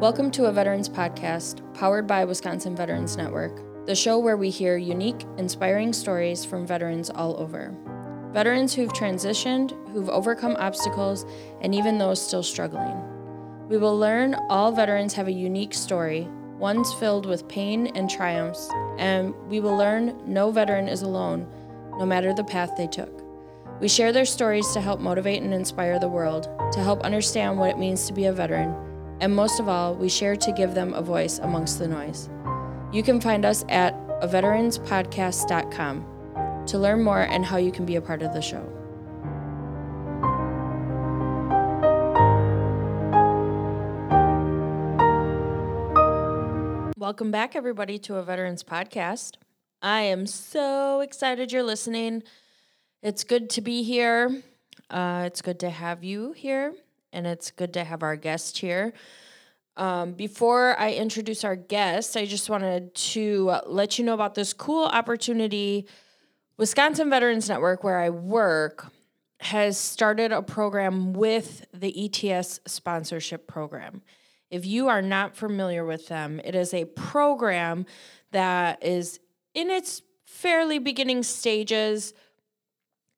Welcome to a Veterans Podcast powered by Wisconsin Veterans Network, the show where we hear unique, inspiring stories from veterans all over. Veterans who've transitioned, who've overcome obstacles, and even those still struggling. We will learn all veterans have a unique story, one's filled with pain and triumphs, and we will learn no veteran is alone, no matter the path they took. We share their stories to help motivate and inspire the world, to help understand what it means to be a veteran and most of all, we share to give them a voice amongst the noise. You can find us at aveteranspodcast.com to learn more and how you can be a part of the show. Welcome back, everybody, to a Veterans Podcast. I am so excited you're listening. It's good to be here. Uh, it's good to have you here and it's good to have our guest here. Um, before I introduce our guest, I just wanted to let you know about this cool opportunity. Wisconsin Veterans Network, where I work, has started a program with the ETS sponsorship program. If you are not familiar with them, it is a program that is in its fairly beginning stages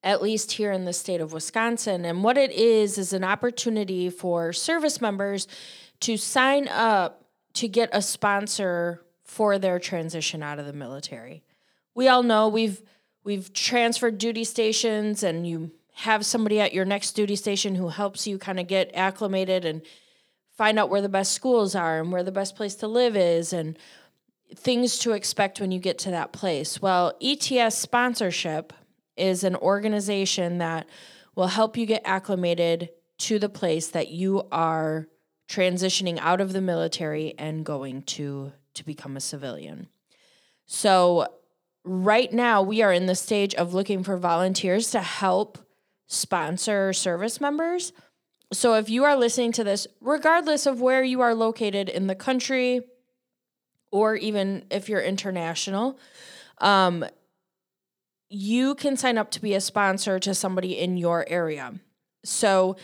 at least here in the state of Wisconsin. And what it is, is an opportunity for service members to sign up to get a sponsor for their transition out of the military. We all know we've we've transferred duty stations and you have somebody at your next duty station who helps you kind of get acclimated and find out where the best schools are and where the best place to live is and things to expect when you get to that place. Well, ETS sponsorship is an organization that will help you get acclimated to the place that you are transitioning out of the military and going to to become a civilian. So right now we are in the stage of looking for volunteers to help sponsor service members. So if you are listening to this regardless of where you are located in the country or even if you're international, um, you can sign up to be a sponsor to somebody in your area. So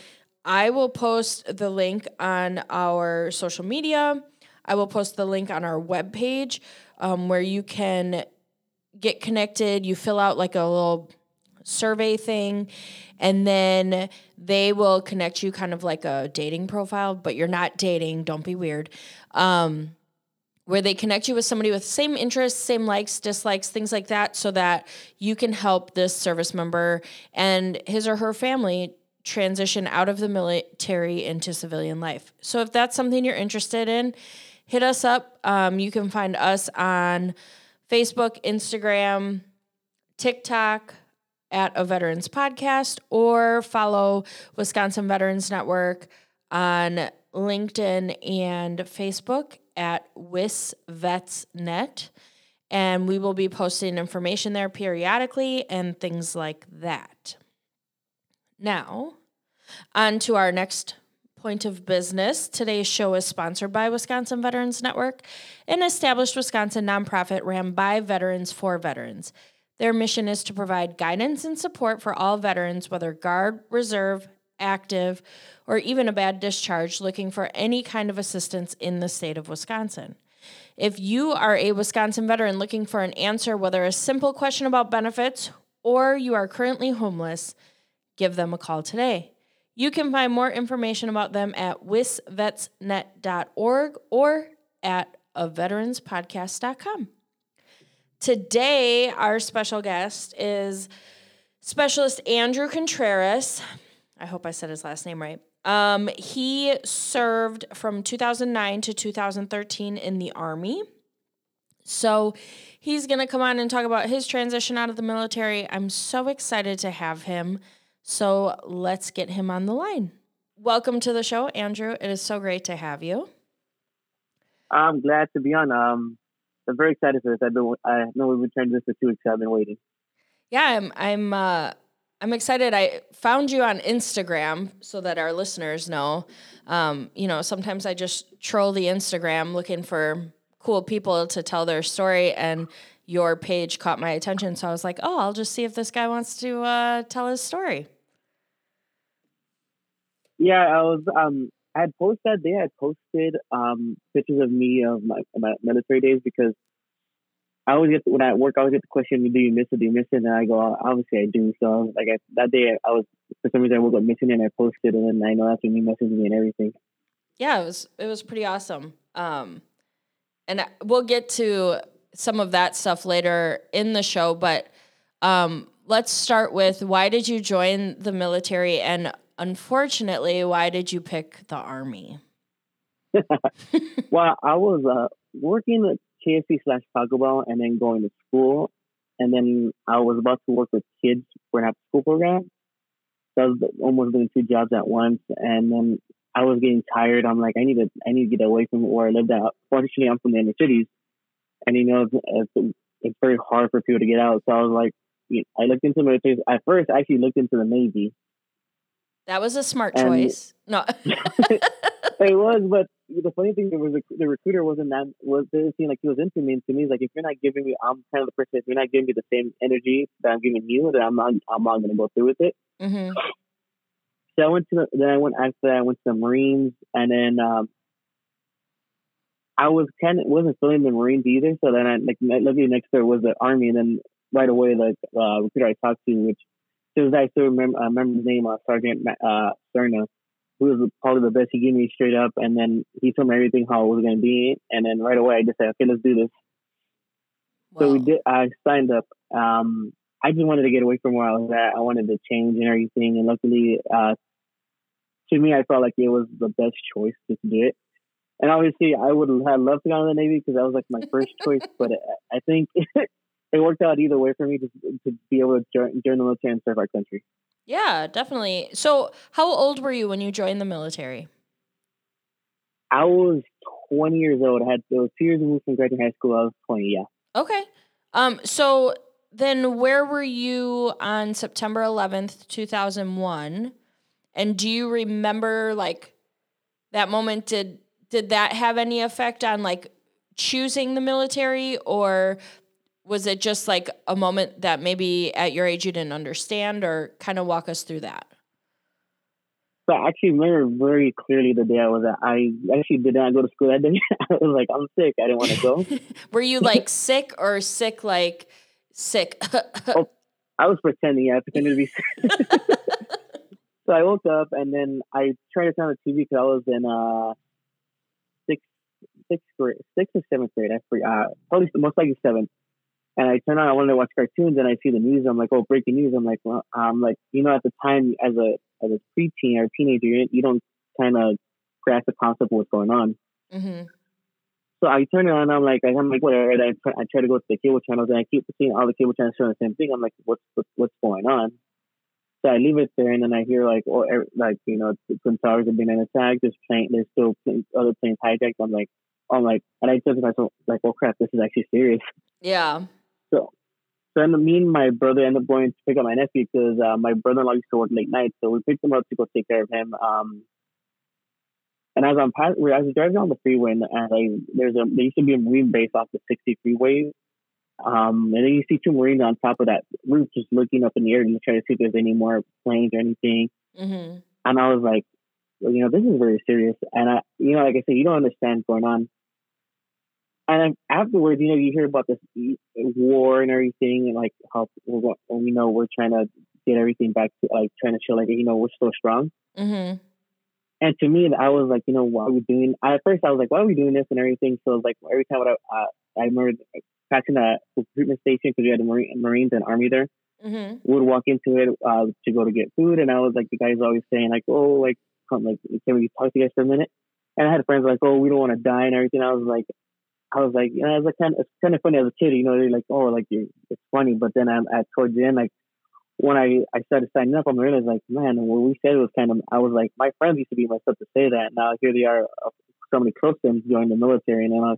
I will post the link on our social media. I will post the link on our webpage um, where you can get connected. You fill out like a little survey thing, and then they will connect you kind of like a dating profile, but you're not dating. Don't be weird. Um, where they connect you with somebody with same interests, same likes, dislikes, things like that, so that you can help this service member and his or her family transition out of the military into civilian life. So if that's something you're interested in, hit us up. Um, you can find us on Facebook, Instagram, TikTok at a veterans podcast, or follow Wisconsin Veterans Network on LinkedIn and Facebook at WisVetsNet. And we will be posting information there periodically and things like that. Now, on to our next point of business. Today's show is sponsored by Wisconsin Veterans Network, an established Wisconsin nonprofit ran by veterans for veterans. Their mission is to provide guidance and support for all veterans, whether Guard, Reserve, active, or even a bad discharge looking for any kind of assistance in the state of Wisconsin. If you are a Wisconsin veteran looking for an answer, whether a simple question about benefits or you are currently homeless, give them a call today. You can find more information about them at wisvetsnet.org or at a veteranspodcast.com. Today, our special guest is specialist Andrew Contreras. I hope I said his last name right. Um, he served from 2009 to 2013 in the Army. So he's going to come on and talk about his transition out of the military. I'm so excited to have him. So let's get him on the line. Welcome to the show, Andrew. It is so great to have you. I'm glad to be on. Um, I'm very excited for this. I've been, I know we've been trying this for two weeks. So I've been waiting. Yeah, I'm. I'm. Uh, I'm excited. I found you on Instagram so that our listeners know. Um, you know, sometimes I just troll the Instagram looking for cool people to tell their story, and your page caught my attention. So I was like, oh, I'll just see if this guy wants to uh, tell his story. Yeah, I was. Um, I had posted day. I posted um, pictures of me of my, my military days because I always get when I work, I always get the question, "Do you miss it? Do you miss it?" And I go, "Obviously, I do." So like I, that day, I was for some reason I woke up missing it, and I posted, and then I know after you messaged me and everything. Yeah, it was it was pretty awesome. Um, and we'll get to some of that stuff later in the show, but um, let's start with why did you join the military and unfortunately why did you pick the army well i was uh, working at kfc slash taco bell and then going to school. And then i was about to work with kids for an after school program. So i was almost doing two jobs at once. And then i was getting tired. I'm like i need to i need to get away from where i lived at. Fortunately i'm from the inner cities. And you know it's, it's, it's very hard for people to get out. So i was like I looked into military. At first, I actually looked into the Navy. That was a smart and choice. No, it was. But the funny thing was the, the recruiter wasn't that was didn't seem like he was into me. And to me, like if you're not giving me, I'm kind of the person. If you're not giving me the same energy that I'm giving you, then I'm not. I'm not going to go through with it. Mm-hmm. So I went to the, then I went after that. I went to the Marines, and then um, I was kind of wasn't feeling the Marines either. So then I like literally next door was the Army, and then right away, like uh, recruiter I talked to, which was I still remember, I remember his name, uh, Sergeant uh, Cerna, who was probably the best. He gave me straight up, and then he told me everything how it was going to be, and then right away I just said, okay, let's do this. Wow. So we did. I signed up. Um, I just wanted to get away from where I was at. I wanted to change and everything, and luckily, uh, to me, I felt like it was the best choice to do it. And obviously, I would have loved to go in the Navy because that was like my first choice. But I think it worked out either way for me to, to be able to join, join the military and serve our country. Yeah, definitely. So, how old were you when you joined the military? I was 20 years old. I had those two years removed from graduating high school. I was 20, yeah. Okay. Um. So then, where were you on September 11th, 2001? And do you remember like that moment? Did did that have any effect on like choosing the military, or was it just like a moment that maybe at your age you didn't understand or kind of walk us through that so I actually remember very clearly the day I was at. I actually did not go to school that day. I was like, I'm sick. I didn't want to go. Were you like sick or sick like sick? oh, I was pretending. Yeah, I pretended to be sick. so I woke up and then I tried to turn on the TV because I was in uh sixth sixth grade, sixth or seventh grade. I forgot. Uh, probably most likely seventh and I turn on, I wanted to watch cartoons, and I see the news. I'm like, oh, breaking news. I'm like, well, I'm like, you know, at the time, as a as a preteen or teenager, you don't kind of grasp the concept of what's going on. Mm-hmm. So I turn it on. I'm like, I'm like, whatever. And I try, I try to go to the cable channels, and I keep seeing all the cable channels showing the same thing. I'm like, what's what's, what's going on? So I leave it there, and then I hear like, oh, like you know, the Twin Towers have been attacked. There's plane, there's still other planes hijacked. I'm like, I'm like, and I said to myself, like, oh crap, this is actually serious. Yeah. So, so then me and my brother ended up going to pick up my nephew because uh, my brother-in-law used to work late nights. So we picked him up to go take care of him. Um, and as I'm passing, as I was driving on the freeway, and I, there's a there used to be a marine base off the 60 freeway. Um, and then you see two marines on top of that roof, just looking up in the air and trying to see if there's any more planes or anything. Mm-hmm. And I was like, well, you know, this is very serious. And I, you know, like I said, you don't understand what's going on and afterwards, you know, you hear about this war and everything, and like how we're, you know we're trying to get everything back to like trying to show like you know we're still strong. Mm-hmm. And to me, I was like, you know, why are we doing? At first, I was like, why are we doing this and everything? So like every time I uh, I remember passing a recruitment station because we had the Marine, Marines and Army there. Mm-hmm. Would walk into it uh, to go to get food, and I was like, the guys always saying like, oh, like, come, like, can we talk to you guys for a minute? And I had friends like, oh, we don't want to die and everything. I was like, I was like, you know, it was kind of, it's kind of funny as a kid, you know, they're like, oh, like it's funny. But then I'm at towards the end, like when I, I started signing up, I'm realized like, man, what we said was kind of, I was like, my friends used to be myself to say that. Now here they are, uh, so many close friends joined the military, and I,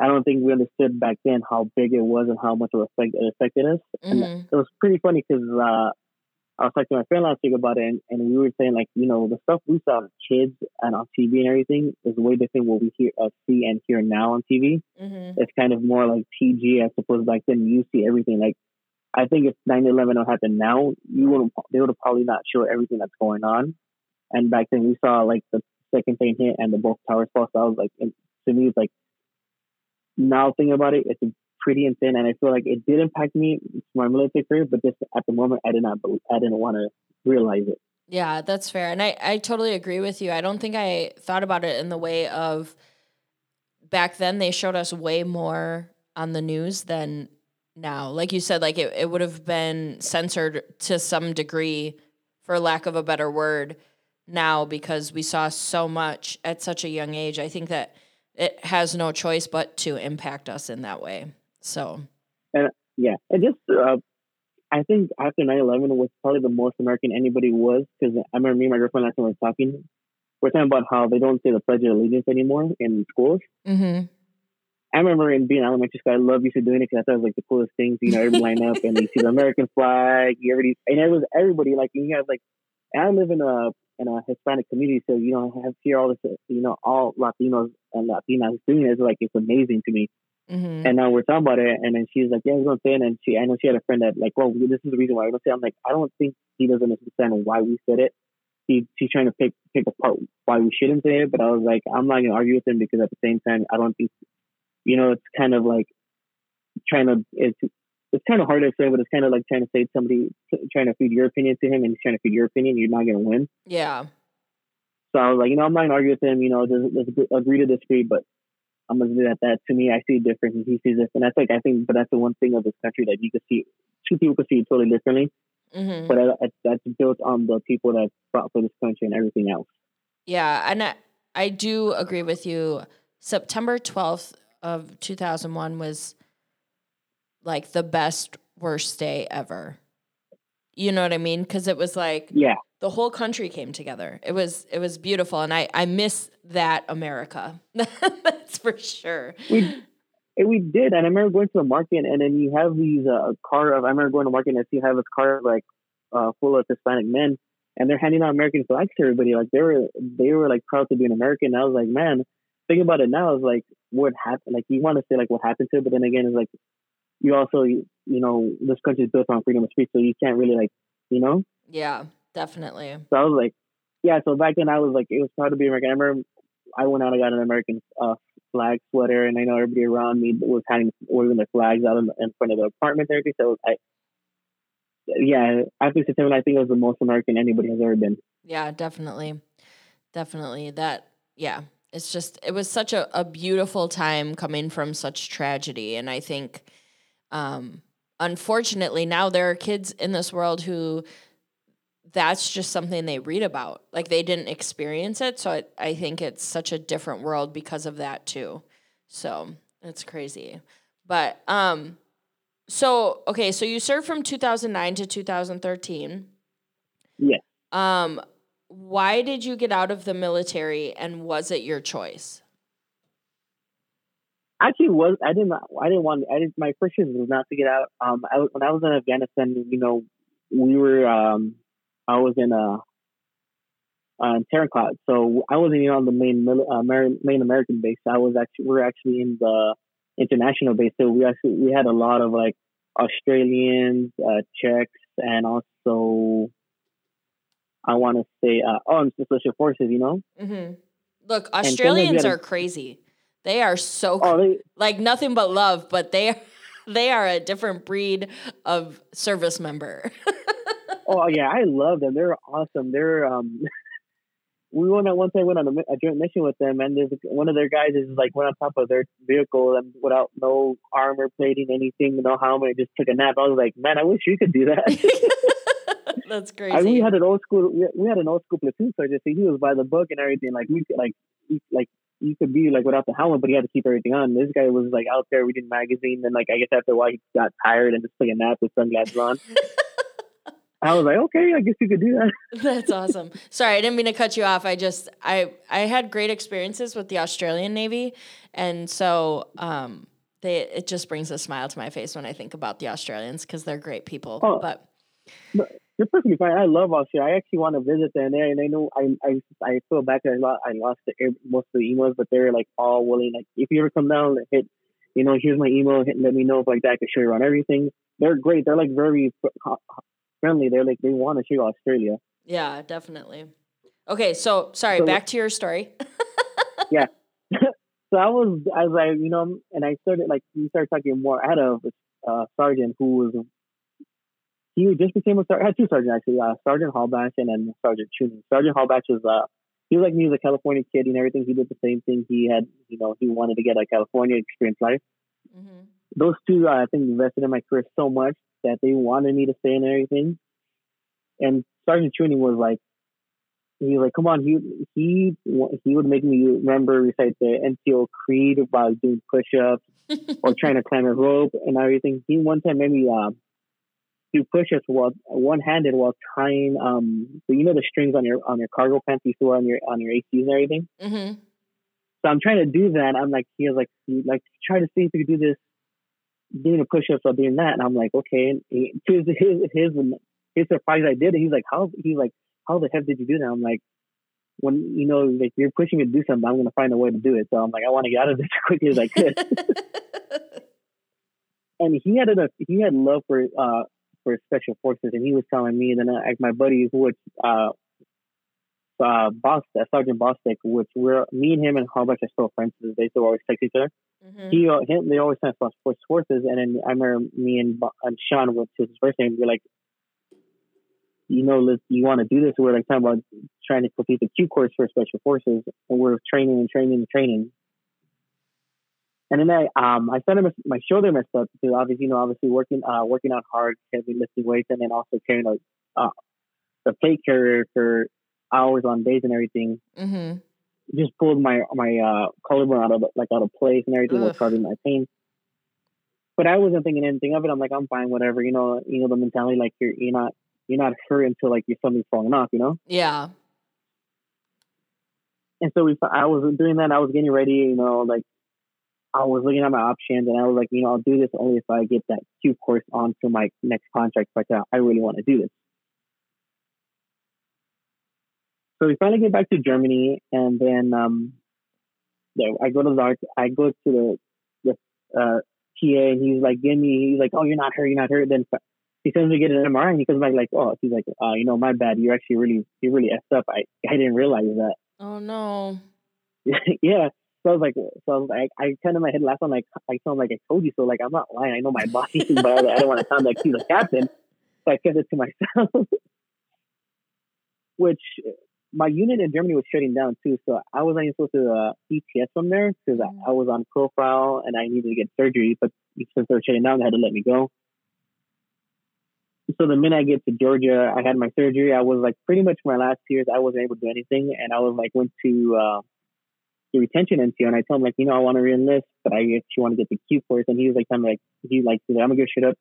I don't think we understood back then how big it was and how much it, affect, it affected us. Mm-hmm. And it was pretty funny because uh, I was talking to my friend last week about it, and, and we were saying like, you know, the stuff we saw as kids and on TV and everything is way different what we hear, uh, see and hear now on TV. Mm-hmm. It's kind of more like PG as opposed back then. You see everything. Like, I think if 9/11 would happen now, you would they would have probably not show everything that's going on. And back then we saw like the second plane hit and the both towers fall. So I was like, to me, it's like now thinking about it, it's pretty insane, and I feel like it did impact me, my military career, but just at the moment, I did not, I didn't want to realize it. Yeah, that's fair, and I I totally agree with you. I don't think I thought about it in the way of back then they showed us way more on the news than now. Like you said, like it, it would have been censored to some degree, for lack of a better word, now because we saw so much at such a young age. I think that it has no choice but to impact us in that way. So, and yeah, and just uh, I think after 9-11 was probably the most American anybody was because I remember me and my girlfriend last time we were talking. We're talking about how they don't say the Pledge of Allegiance anymore in schools. Mm-hmm. I remember in being elementary school, I love used to doing it because I thought it was like the coolest thing. You know, everybody line up and you see the American flag. You already and it was everybody like you have like. And I live in a in a Hispanic community, so you know, I have here all this, you know, all Latinos and Latinas doing it. It's like it's amazing to me. Mm-hmm. And now we're talking about it, and then she's like, "Yeah, he's gonna say it." And she, I know she had a friend that like, "Well, this is the reason why I don't say." I'm like, I don't think he doesn't understand why we said it. He, she's trying to pick pick apart why we shouldn't say it, but I was like, I'm not gonna argue with him because at the same time, I don't think, you know, it's kind of like trying to it's it's kind of hard to say, but it's kind of like trying to say somebody trying to feed your opinion to him, and he's trying to feed your opinion. You're not gonna win. Yeah. So I was like, you know, I'm not gonna argue with him. You know, let's agree to disagree, but I'm gonna do that. That to me, I see different, and he sees it, and that's like I think, but that's the one thing of this country that you can see. Two people can see it totally differently, mm-hmm. but I, I, that's built on the people that fought for this country and everything else. Yeah, and I, I do agree with you. September 12th of 2001 was like the best worst day ever. You know what I mean? Because it was like yeah, the whole country came together. It was it was beautiful, and I I miss that America. That's for sure. We we did, and I remember going to the market, and then you have these uh, car of. I remember going to market and see have this car like uh, full of Hispanic men, and they're handing out American flags to everybody. Like they were they were like proud to be an American. And I was like, man, think about it now. Is like what happened. Like you want to say like what happened to it, but then again, it's like you also you know this country is built on freedom of speech, so you can't really like you know. Yeah. Definitely. So I was like, yeah. So back then I was like, it was proud to be American. I remember I went out and got an American uh, flag sweater, and I know everybody around me was having waving their flags out in, in front of the apartment everything. So I, yeah, after September, I think it was the most American anybody has ever been. Yeah, definitely, definitely. That yeah, it's just it was such a, a beautiful time coming from such tragedy, and I think, um, unfortunately, now there are kids in this world who that's just something they read about. Like they didn't experience it. So I, I think it's such a different world because of that too. So it's crazy. But um so okay, so you served from 2009 to 2013. Yeah. Um why did you get out of the military and was it your choice? Actually, was I didn't I didn't want I didn't my first choice was not to get out. Um, I, when I was in Afghanistan, you know, we were um I was in a uh, Terran so I wasn't even on the main uh, main American base. I was actually we are actually in the international base. So we actually we had a lot of like Australians, uh, Czechs, and also I want to say uh, oh, and special forces. You know. Mm-hmm. Look, Australians are crazy. They are so oh, they, like nothing but love, but they they are a different breed of service member. oh yeah, I love them. They're awesome. They're um. we went at once I went on a, a, joint mission with them, and there's one of their guys is like went on top of their vehicle and without no armor plating, anything, no helmet, just took a nap. I was like, man, I wish you could do that. That's crazy. I, we had an old school, we had an old school platoon sergeant. So he was by the book and everything. Like we could, like, like you could be like without the helmet, but he had to keep everything on. This guy was like out there reading magazine, and like I guess after a while he got tired and just took a nap with sunglasses on. I was like, okay, I guess you could do that. That's awesome. Sorry, I didn't mean to cut you off. I just I I had great experiences with the Australian Navy, and so um, they it just brings a smile to my face when I think about the Australians because they're great people. Oh, but, but you're perfectly fine. I love Australia. I actually want to visit them there, and I know I I I feel back I lost I lost the, most of the emails, but they're like all willing. Like if you ever come down, hit you know here's my email. Hit, let me know if like that I can show you around everything. They're great. They're like very friendly. They're like they want to show Australia. Yeah, definitely. Okay, so sorry, So- back to your story. yeah. so I was, as I you know, and I started like we started talking more. I had a uh, sergeant who was he just became a sergeant. I had two sergeants actually, uh, Sergeant Hallbatch and then Sergeant Chunin. Sergeant Hallbatch was uh he was like me, he was a California kid and everything. He did the same thing. He had, you know, he wanted to get a California experience life. Mm-hmm. Those two, uh, I think, invested in my career so much that they wanted me to stay and everything. And Sergeant Chunin was like, he was like, come on, he he he would make me remember recite the NCO creed while doing push-ups or trying to climb a rope and everything. He one time made me uh, do push-ups while one-handed while tying um you know the strings on your on your cargo pants you throw on your on your ACs and everything. hmm So I'm trying to do that. I'm like, he was like, he, like try to see if you could do this, doing a push-ups while doing that. And I'm like, okay. And he, to his his his his surprise, I did it. He's like, how? He's like, how the heck did you do that? I'm like, when you know, like you're pushing me to do something, I'm gonna find a way to do it. So I'm like, I want to get out of this as quickly as I could. and he had a he had love for uh for special forces, and he was telling me. And then I, like my buddy who was uh uh Boss uh, Sergeant Bostic, which we're me and him and Harbaugh are still friends. day, so always text each other. Mhm. He uh, him they always sent us sports forces, and then I remember me and, and Sean, which his first name, we're like. You know, let's, you want to do this? We're like talking about trying to complete the Q course for special forces, and we're training and training and training. And then I um I started mess- my shoulder messed up because obviously you know obviously working uh working out hard, heavy lifting weights, and then also carrying a uh the plate carrier for hours on days and everything Mhm. just pulled my my uh collarbone out of like out of place and everything was Ugh. causing my pain. But I wasn't thinking anything of it. I'm like I'm fine, whatever. You know, you know the mentality like you're you're not you're not hurt until like your something's falling off. You know. Yeah. And so we I was doing that. I was getting ready. You know, like I was looking at my options, and I was like, you know, I'll do this only if I get that Q course onto my next contract. Like I really want to do this. So we finally get back to Germany, and then um, yeah, I go to the I go to the the uh, PA, and he's like, "Give me." He's like, "Oh, you're not hurt. You're not hurt." Then he sends me get an MRI, and he comes back like, "Oh," he's like, uh, "You know, my bad. You're actually really you really effed up. I I didn't realize that." Oh no. yeah. So I was like, so I was like, I kind of my head laughed. I'm like, I told him like, I told you so. Like, I'm not lying. I know my body, but I, I don't want to sound like he's a captain. So I kept it to myself. Which my unit in Germany was shutting down too. So I was not even supposed to uh, ETS from there because. I, I was on profile and I needed to get surgery. But since they were shutting down, they had to let me go. So the minute I get to Georgia, I had my surgery. I was like pretty much my last years, I wasn't able to do anything, and I was like went to uh, the retention NCO, and I told him like, you know, I want to reenlist, but I actually want to get the Q course, and he was like, kind of like, he like, I'm gonna give shit up.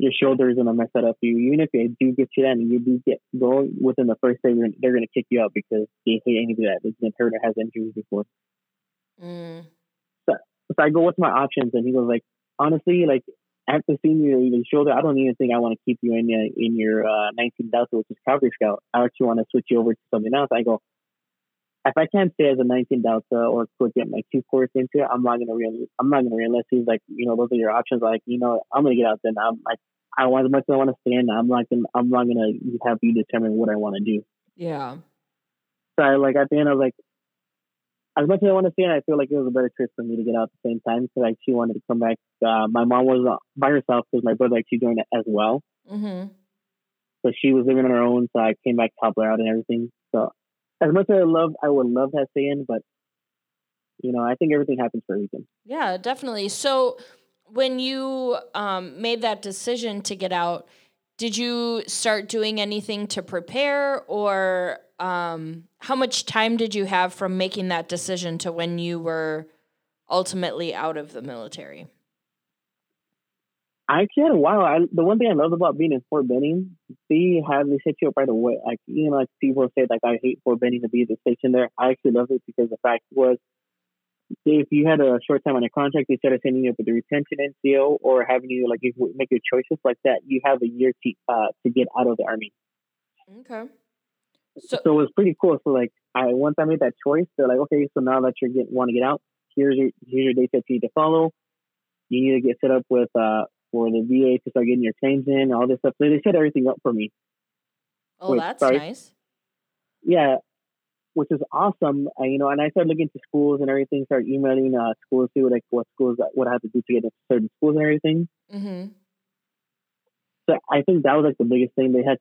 Your shoulders gonna mess that up for you. Even if I do get you that, and you do get go within the first day, they're gonna kick you out because they hate anybody that has been hurt or has injuries before. Mm. So I go, what's my options? And he goes like, honestly, like after seeing your, your shoulder, I don't even think I want to keep you in your, in your uh, 19 Delta, which is Cavalry Scout. I actually want to switch you over to something else. I go, if I can't stay as a 19 Delta or go get my Q course into it, I'm not gonna real, I'm not gonna realize. He's like, you know, those are your options. Like, you know, I'm gonna get out there. I'm like, I want as much as I want to stay in. I'm not gonna, I'm not gonna have you determine what I want to do. Yeah. So I, like at the end, I was like, as much as I want to stay in, I feel like it was a better choice for me to get out at the same time because I actually wanted to come back. Uh, my mom was uh, by herself because my brother actually joined it as well. Mm-hmm. So she was living on her own. So I came back to help her out and everything. So as much as I love, I would love stay but you know, I think everything happens for a reason. Yeah, definitely. So when you um, made that decision to get out, did you start doing anything to prepare or um, how much time did you have from making that decision to when you were ultimately out of the military? I actually had a while. I, the one thing I loved about being in Fort Benning, they have they set you up right away. Like you know, like people say, like I hate Fort Benning to be the station there. I actually loved it because the fact was, if you had a short time on your contract, they started sending you up with the retention NCO or having you like if you make your choices like that, you have a year to uh, to get out of the army. Okay. So, So, it was pretty cool. So like I once I made that choice, they're like, okay, so now that you get want to get out, here's your here's your dates that you need to follow. You need to get set up with uh for the VA to start getting your claims in, all this stuff. So they set everything up for me. oh, wait, that's sorry. nice. Yeah, which is awesome. Uh, you know, and I started looking into schools and everything. Started emailing uh, schools, see what like what schools what I have to do to get into certain schools and everything. Mm-hmm. So I think that was like the biggest thing. They had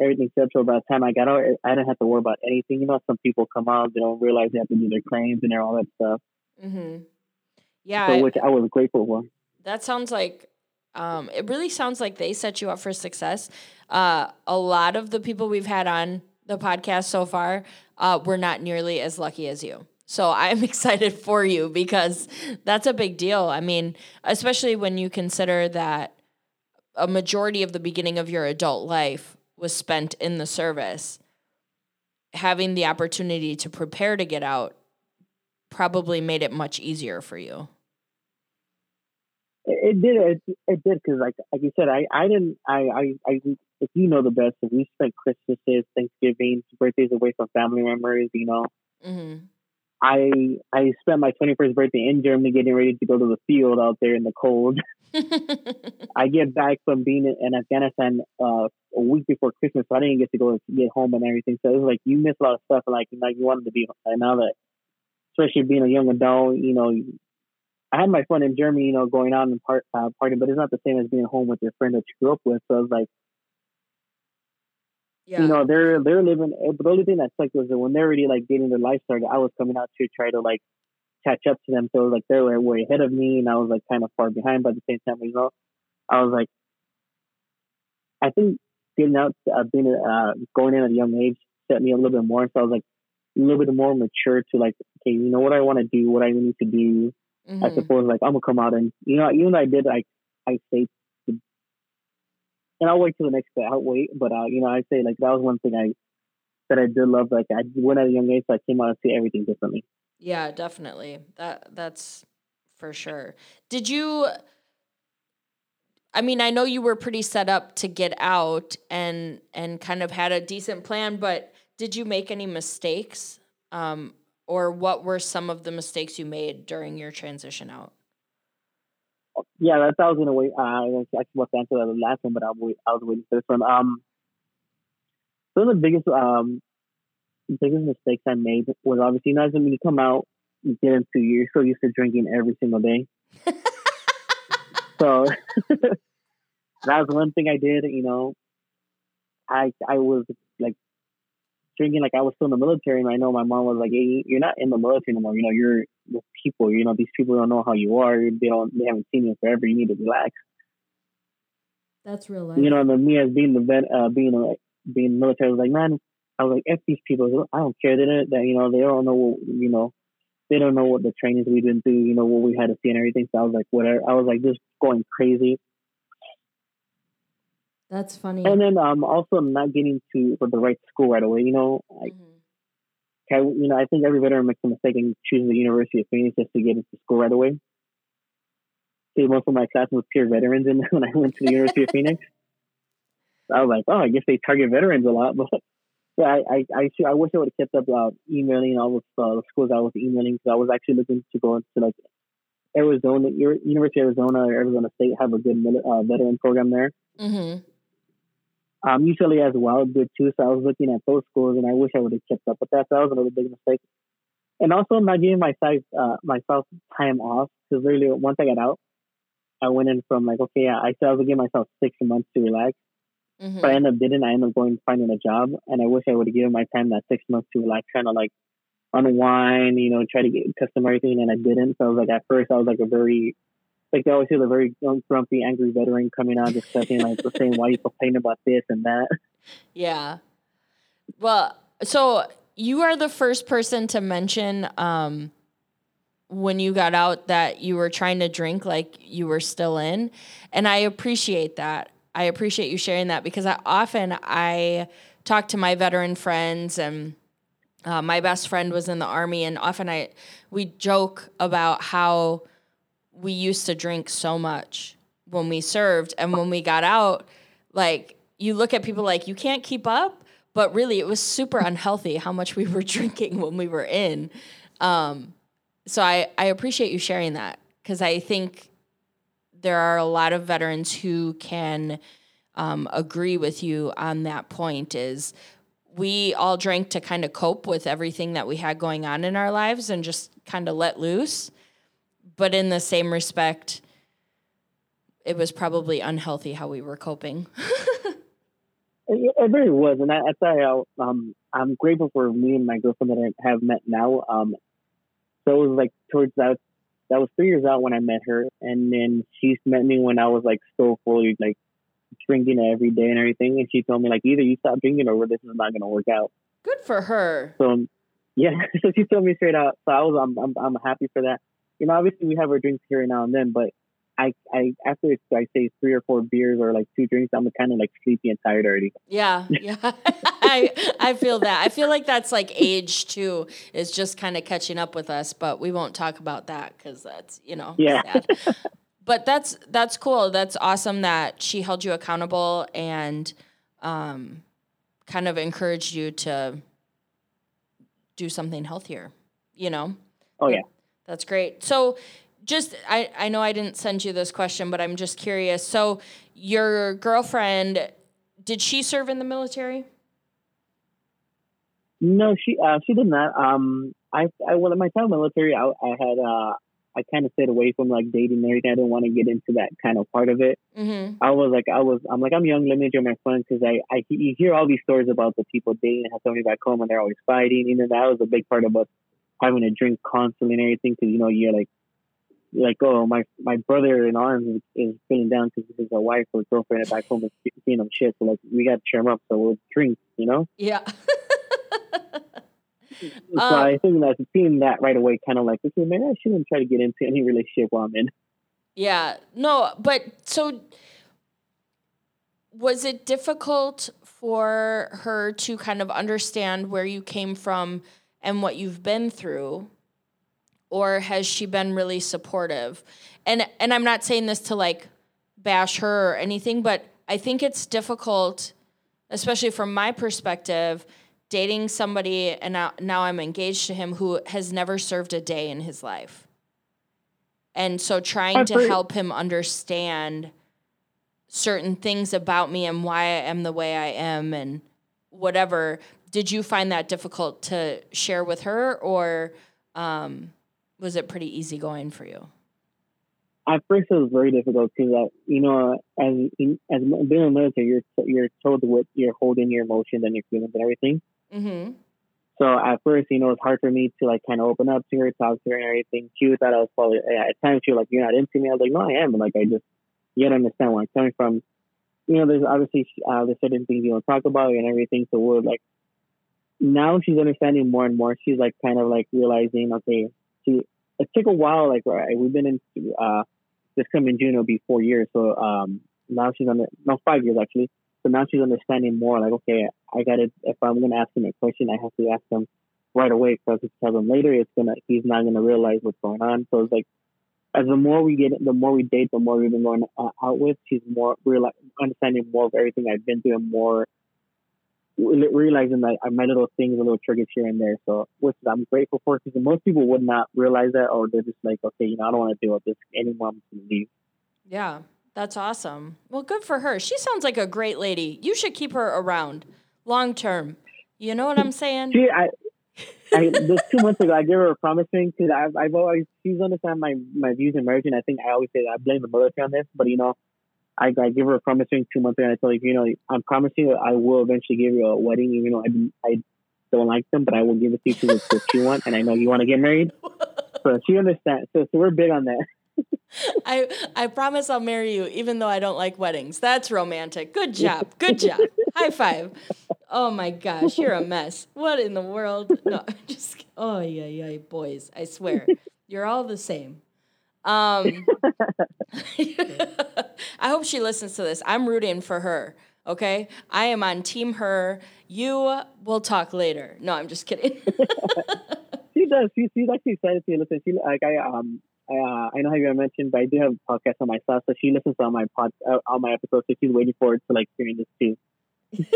everything set so by the time I got out, I didn't have to worry about anything. You know, some people come out, they don't realize they have to do their claims and all that stuff. Mm-hmm. Yeah, so, which I was grateful for. That sounds like um, it really sounds like they set you up for success. Uh, a lot of the people we've had on the podcast so far uh, were not nearly as lucky as you. So I'm excited for you because that's a big deal. I mean, especially when you consider that a majority of the beginning of your adult life was spent in the service. Having the opportunity to prepare to get out probably made it much easier for you. It, did. It, it did because, like, like you said, I, I didn't. I, I, I, if you know the best, we spent Christmases, Thanksgivings, birthdays away from family members. You know, mm-hmm. I I spent my 21st birthday in Germany getting ready to go to the field out there in the cold. I get back from being in Afghanistan uh, a week before Christmas, so I didn't get to go get home and everything. So it was like you miss a lot of stuff, and like like you wanted to be. And now that, especially being a young adult, you know, I had my fun in Germany, you know, going out and part uh, partying, but it's not the same as being home with your friend that you grew up with. So I was like, yeah. you know, they're they're living. But the only thing that sucked was that when they're already like getting their life started, I was coming out to try to like catch up to them. So like they were way ahead of me, and I was like kind of far behind. But at the same time, you know, I was like, I think getting out, uh, being uh, going in at a young age set me a little bit more. So I was like a little bit more mature to like, okay, you know what I want to do, what I need to do. Mm-hmm. I suppose like I'm gonna come out and you know even though I did like I say and I'll wait till the next day. I'll wait, but uh, you know I say like that was one thing I that I did love. Like I went at a young age, so I came out and see everything differently. Yeah, definitely. That that's for sure. Did you I mean, I know you were pretty set up to get out and and kind of had a decent plan, but did you make any mistakes? Um, or what were some of the mistakes you made during your transition out? Yeah, that's I was gonna wait. Uh, I was actually about to answer the last one, but I was, I was waiting for this one. Um, one of the biggest um biggest mistakes I made was obviously, you know, when you come out, you get into, you're so used to drinking every single day. so that was one thing I did, you know. I I was like drinking like I was still in the military, and I know my mom was like, "Hey, you're not in the military anymore. You know, you're with people. You know, these people don't know how you are. They don't. They haven't seen you forever. You need to relax." That's real life. You know, and then me as being the vet, uh, being like being military, I was like, man, I was like, F these people. I don't care. They don't, that, you know, they don't know, what, you know, they don't know what the trainings we've been through, you know, what we had to see and everything. So I was like, whatever. I was like, just going crazy. That's funny. And then um, also not getting to the right school right away. You know, like, mm-hmm. I, you know, I think every veteran makes a mistake in choosing the University of Phoenix just to get into school right away. See, most of my class was pure veterans, and when I went to the University of Phoenix, I was like, oh, I guess they target veterans a lot, but yeah, I I I, I wish I would have kept up uh, emailing all the uh, schools I was emailing because I was actually looking to go into like Arizona, University of Arizona or Arizona State have a good uh, veteran program there. Mm-hmm. Um, UCLA as well good too. So I was looking at those schools, and I wish I would have kept up with that. So that was another big mistake. And also, I'm not giving myself uh, myself time off because literally once I got out, I went in from like okay, I said I was giving myself six months to relax, Mm-hmm. But I ended up didn't. I ended up going finding a job, and I wish I would have given my time that six months to like kind of like unwind, you know, try to get custom everything, and I didn't. So I was like, at first, I was like a very like they always say the very grumpy, angry veteran coming out discussing like saying why you complain about this and that. Yeah. Well, so you are the first person to mention um, when you got out that you were trying to drink like you were still in, and I appreciate that. I appreciate you sharing that because I, often I talk to my veteran friends and uh, my best friend was in the army and often I we joke about how we used to drink so much when we served and when we got out like you look at people like you can't keep up but really it was super unhealthy how much we were drinking when we were in um, so I, I appreciate you sharing that because I think there are a lot of veterans who can um, agree with you on that point is we all drank to kind of cope with everything that we had going on in our lives and just kind of let loose. But in the same respect, it was probably unhealthy how we were coping. it, it really was, and I, I tell you, um, I'm grateful for me and my girlfriend that I have met now. Um, so it was like towards that that was three years out when I met her, and then she met me when I was like so fully like drinking every day and everything. And she told me like either you stop drinking or this is not going to work out. Good for her. So yeah, so she told me straight out. So I was I'm I'm, I'm happy for that. You know, obviously we have our drinks here now and then, but I, I after I say three or four beers or like two drinks, I'm kind of like sleepy and tired already. Yeah, yeah. I I feel that. I feel like that's like age too is just kind of catching up with us, but we won't talk about that because that's you know yeah. but that's that's cool. That's awesome that she held you accountable and um, kind of encouraged you to do something healthier. You know. Oh yeah. That's great. So just I, I know I didn't send you this question, but I'm just curious. So your girlfriend, did she serve in the military? No, she uh, she did not. Um, I I in my time in the military, I, I had uh, I kind of stayed away from like dating and everything. I didn't want to get into that kind of part of it. Mm-hmm. I was like, I was, I'm like, I'm young. Let me enjoy my fun because I, I, you hear all these stories about the people dating and have somebody back home and they're always fighting. You know, that was a big part of us having to drink constantly and everything because you know you're like like, oh, my my brother in arms is, is feeling down because his wife or girlfriend back home is seeing him shit. So like, we got to cheer him up. So we'll drink, you know. Yeah. so um, I think that seeing that right away, kind of like, okay, man, I shouldn't try to get into any relationship while I'm in. Yeah. No, but so was it difficult for her to kind of understand where you came from and what you've been through? or has she been really supportive? And and I'm not saying this to like bash her or anything, but I think it's difficult, especially from my perspective, dating somebody and now, now I'm engaged to him who has never served a day in his life. And so trying to help him understand certain things about me and why I am the way I am and whatever. Did you find that difficult to share with her or um, was it pretty easy going for you? At first, it was very difficult because, uh, you know, as as being a military, you're you're told what you're holding your emotions and your feelings and everything. Mm-hmm. So at first, you know, it's hard for me to like kind of open up to her, talk to her, and everything. She thought I was probably at times she was like, "You're not into me." I was like, "No, I am." But like, I just you gotta understand where I'm coming from. You know, there's obviously uh, there's certain things you want to talk about and everything. So we're like, now she's understanding more and more. She's like kind of like realizing, okay, she it took a while. Like right, we've been in uh, this coming June will be four years. So um, now she's on no five years actually. So now she's understanding more. Like okay, I got to if I'm gonna ask him a question, I have to ask him right away because if I tell him later, it's gonna he's not gonna realize what's going on. So it's like as the more we get, the more we date, the more we've been going uh, out with. She's more real, understanding more of everything I've been through, and more realizing that uh, my little things, a little triggers here and there. So, which I'm grateful for because most people would not realize that, or they're just like, okay, you know, I don't want to deal with this anymore. I'm going to leave. Yeah, that's awesome. Well, good for her. She sounds like a great lady. You should keep her around long term. You know what I'm saying? She, I, I, this two months ago, I gave her a promise ring because I've, I've always, she's understand my, my views in marriage. And I think I always say that I blame the military on this, but you know, I, I give her a promise ring two months ago, and I tell her, you know, I'm promising you I will eventually give you a wedding, even though I, I don't like them, but I will give it to you because it's what you want, and I know you want to get married. So she understands. So, so we're big on that. I I promise I'll marry you, even though I don't like weddings. That's romantic. Good job. Good job. High five. Oh my gosh, you're a mess. What in the world? No, just oh yeah yeah boys. I swear, you're all the same. Um, I hope she listens to this. I'm rooting for her. Okay, I am on team her. You will talk later. No, I'm just kidding. she does. She, she's actually excited to listen. She like I um I uh, I know how you mentioned, but I do have a podcast on myself, so she listens to all my pod uh, all my episodes. So she's waiting forward to like hearing this too.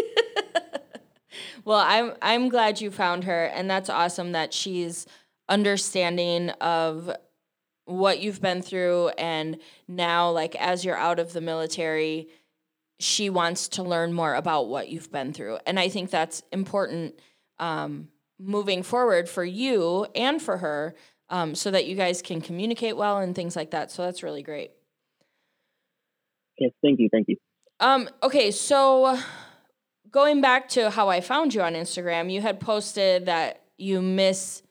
well, I'm I'm glad you found her, and that's awesome that she's understanding of what you've been through and now like as you're out of the military she wants to learn more about what you've been through. And I think that's important um, moving forward for you and for her um, so that you guys can communicate well and things like that. So that's really great. Yes, thank you. Thank you. Um, okay, so going back to how I found you on Instagram, you had posted that you miss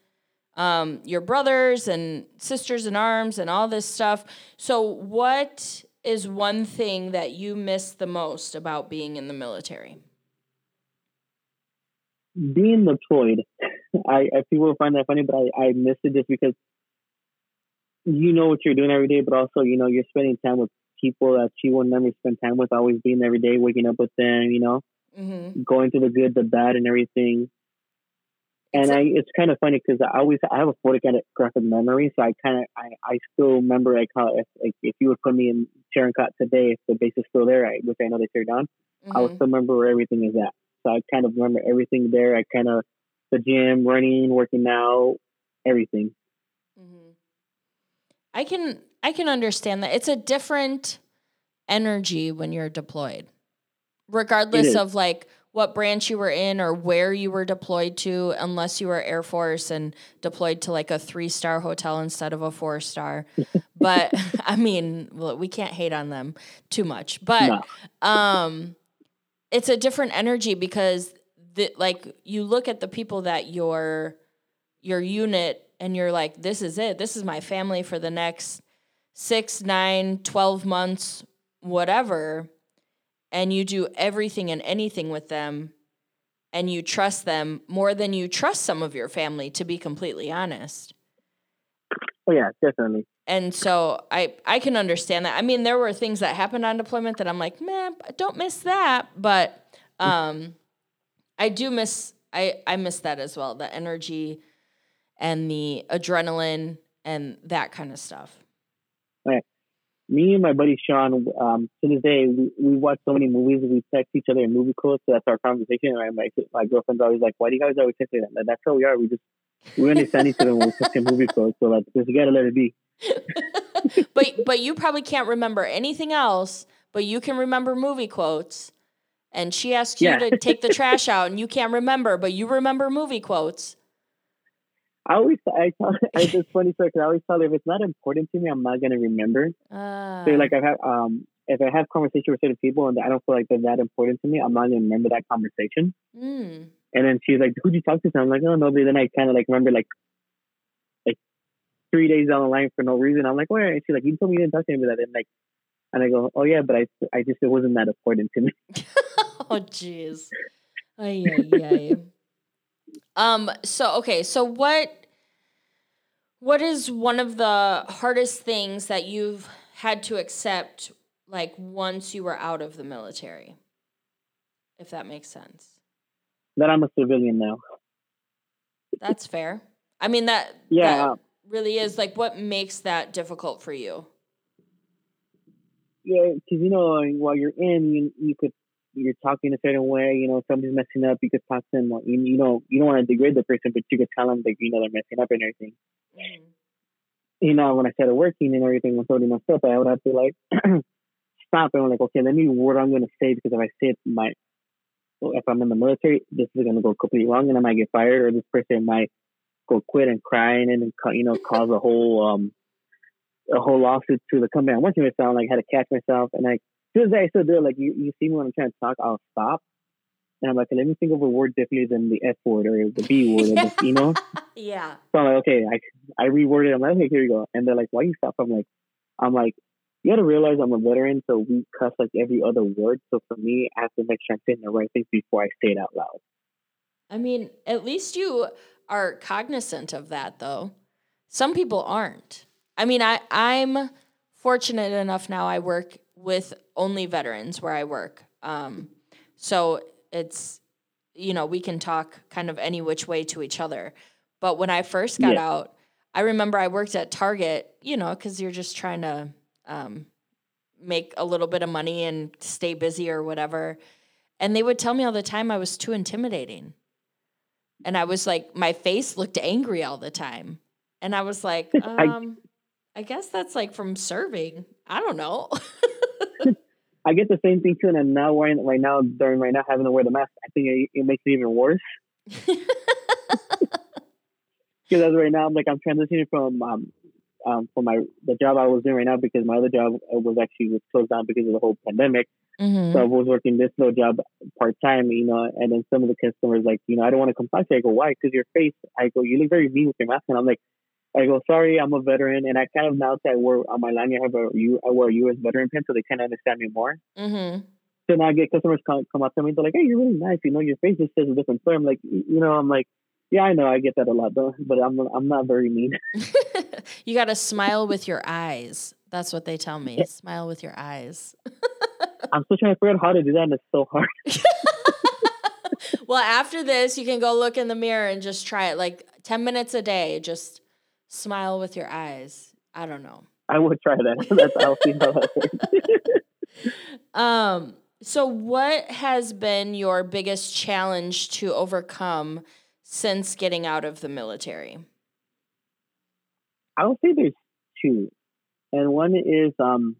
um, your brothers and sisters in arms and all this stuff. So, what is one thing that you miss the most about being in the military? Being deployed. I, I people find that funny, but I, I miss it just because you know what you're doing every day, but also, you know, you're spending time with people that you will never spend time with, always being every day, waking up with them, you know, mm-hmm. going through the good, the bad, and everything. And I, it's kind of funny because I always I have a photographic memory, so I kind of I, I still remember like how if like, if you would put me in Sharon Cot today, if the base is still there, I, which I know they tear down, mm-hmm. I would mm-hmm. still remember where everything is at. So I kind of remember everything there. I kind of the gym, running, working out, everything. Mm-hmm. I can I can understand that it's a different energy when you're deployed, regardless of like what branch you were in or where you were deployed to, unless you were Air Force and deployed to like a three star hotel instead of a four star. but I mean, well, we can't hate on them too much. But no. um, it's a different energy because the, like you look at the people that your your unit and you're like, this is it. This is my family for the next six, nine, 12 months, whatever and you do everything and anything with them and you trust them more than you trust some of your family to be completely honest. Oh yeah definitely. And so i i can understand that. I mean there were things that happened on deployment that i'm like man don't miss that but um i do miss i i miss that as well the energy and the adrenaline and that kind of stuff me and my buddy Sean, um, to this day, we, we watch so many movies. We text each other in movie quotes. So that's our conversation. And my my girlfriend's always like, "Why do you guys always text that?" That's how we are. We just we understand each other when we text in movie quotes. So like, just gotta let it be. but but you probably can't remember anything else. But you can remember movie quotes. And she asks you yeah. to take the trash out, and you can't remember, but you remember movie quotes. I always I tell I just funny story because I always tell her if it's not important to me, I'm not gonna remember. Uh, so like I've um if I have conversation with certain people and I don't feel like they're that important to me, I'm not gonna remember that conversation. Mm. And then she's like, "Who'd you talk to?" So I'm like, "Oh, nobody." Then I kind of like remember like like three days down the line for no reason. I'm like, "Where?" And she's like, "You told me you didn't talk to anybody." That. And like, and I go, "Oh yeah, but I I just it wasn't that important to me." oh jeez. Ay, ay, ay. Um, so okay, so what what is one of the hardest things that you've had to accept like once you were out of the military? If that makes sense. That I'm a civilian now. That's fair. I mean that yeah that really is like what makes that difficult for you? Yeah, because you know while you're in, you you could you're talking a certain way, you know, somebody's messing up, you could talk to them. You, you know, you don't want to degrade the person, but you could tell them that you know they're messing up and everything. Mm. You know, when I started working and everything was messed up, I would have to like stop and I'm like, okay, let me what I'm going to say because if I say it, my if I'm in the military, this is going to go completely wrong and I might get fired, or this person might go quit and crying and then, you know cause a whole um a whole lawsuit to the company I'm working with. So I like had to catch myself and I as I still do like you, you see me when I'm trying to talk, I'll stop. And I'm like, let me think of a word differently than the F word or the B word, or the, you know? yeah. So I'm like, okay, I, I reworded it. I'm like, okay, here you go. And they're like, why you stop? I'm like, I'm like, you got to realize I'm a veteran, so we cuss like every other word. So for me, I have to make sure I'm saying the right things before I say it out loud. I mean, at least you are cognizant of that, though. Some people aren't. I mean, I I'm fortunate enough now. I work with only veterans where I work. Um, so it's, you know, we can talk kind of any which way to each other. But when I first got yeah. out, I remember I worked at Target, you know, because you're just trying to um, make a little bit of money and stay busy or whatever. And they would tell me all the time I was too intimidating. And I was like, my face looked angry all the time. And I was like, um, I, I guess that's like from serving. I don't know. I get the same thing too, and I'm now wearing right now during right now having to wear the mask. I think it, it makes it even worse. Because right now, I'm like I'm transitioning from um, um from my the job I was doing right now because my other job was actually was closed down because of the whole pandemic. Mm-hmm. So I was working this little job part time, you know, and then some of the customers like, you know, I don't want to come talk to you. I go, why? Because your face. I go, you look very mean with your mask, and I'm like, I go, sorry, I'm a veteran, and I kind of now that I wear on my line, I have a U, I wear a U.S. veteran pin, so they kind of understand me more. Mm-hmm. So now I get customers come, come up to me, they're like, hey, you're really nice, you know, your face just says a different story. I'm like, you know, I'm like, yeah, I know, I get that a lot, though, but I'm I'm not very mean. you got to smile with your eyes. That's what they tell me. Smile with your eyes. I'm still trying to figure out how to do that, and it's so hard. well, after this, you can go look in the mirror and just try it like 10 minutes a day. Just smile with your eyes. I don't know. I would try that. That's I'll see how that Um, so what has been your biggest challenge to overcome since getting out of the military? I would say there's two. And one is um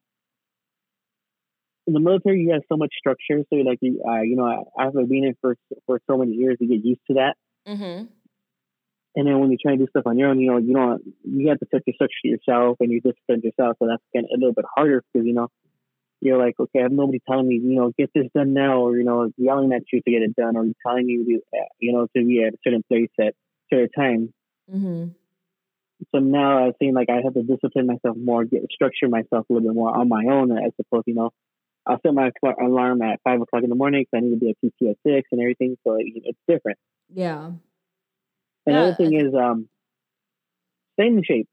in the military you have so much structure, so like you uh, you know, after being in for for so many years you get used to that. Mm-hmm. And then when you try to do stuff on your own, you know, you don't you have to set your structure yourself and you discipline yourself, so that's getting a little bit harder because you know you're like, okay, I have nobody telling me, you know, get this done now, or you know, yelling at you to get it done, or telling you, to, you know, to be at a certain place at a certain time. Mm-hmm. So now I seem like I have to discipline myself more, get structure myself a little bit more on my own, as opposed, you know, I'll set my alarm at five o'clock in the morning because I need to be at PT at six and everything. So it's different. Yeah. Another Yeah. thing is um, staying in shape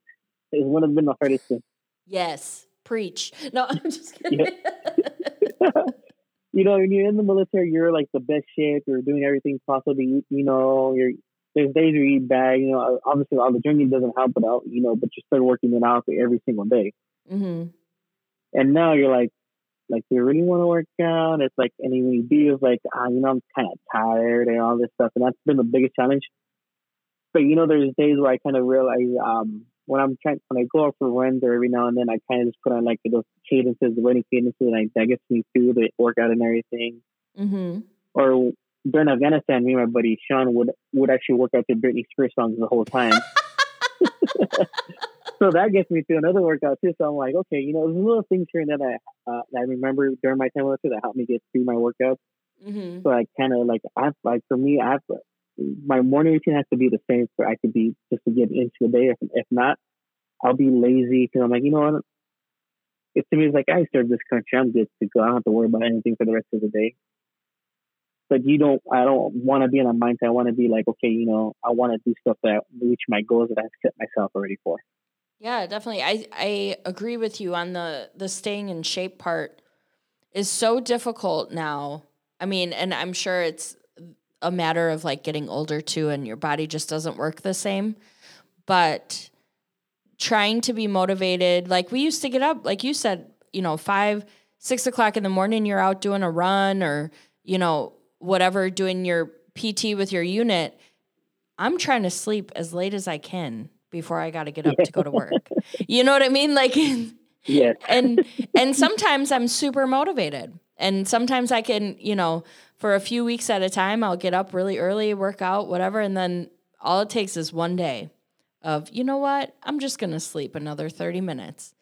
is one of been the hardest things. Yes. Preach. No, I'm just kidding. you know, when you're in the military, you're like the best shape. You're doing everything possible. to eat, You know, you're there's days where you eat bad. You know, obviously all the drinking doesn't help, but out, you know, but you're still working it out every single day. mm-hmm. And now you're like, like, do you really want to work out? It's like, and when you do, it's like, ah, you know, I'm kind of tired and all this stuff. And that's been the biggest challenge. But you know, there's days where I kind of realize, um, when I'm trying, when I go out for runs or every now and then, I kind of just put on like those cadences, the running cadences, and I, that gets me through the workout and everything. Mm-hmm. Or during Afghanistan, me and my buddy Sean would would actually work out to Britney Spears songs the whole time. so that gets me through another workout too. So I'm like, okay, you know, there's little things here and there that I, uh, that I remember during my time with her that helped me get through my workouts. Mm-hmm. So I kind of like, I like for me, I have my morning routine has to be the same for I could be just to get into the day. If, if not, I'll be lazy because I'm like, you know what? It to me it's like I serve this country. I'm good to go. I don't have to worry about anything for the rest of the day. But you don't. I don't want to be in a mindset. I want to be like, okay, you know, I want to do stuff that reach my goals that I've set myself already for. Yeah, definitely. I I agree with you on the the staying in shape part is so difficult now. I mean, and I'm sure it's a matter of like getting older too and your body just doesn't work the same. But trying to be motivated, like we used to get up, like you said, you know, five, six o'clock in the morning, you're out doing a run or, you know, whatever, doing your PT with your unit. I'm trying to sleep as late as I can before I got to get up to go to work. You know what I mean? Like, Yes. and and sometimes I'm super motivated, and sometimes I can, you know, for a few weeks at a time, I'll get up really early, work out, whatever, and then all it takes is one day of, you know what, I'm just gonna sleep another thirty minutes,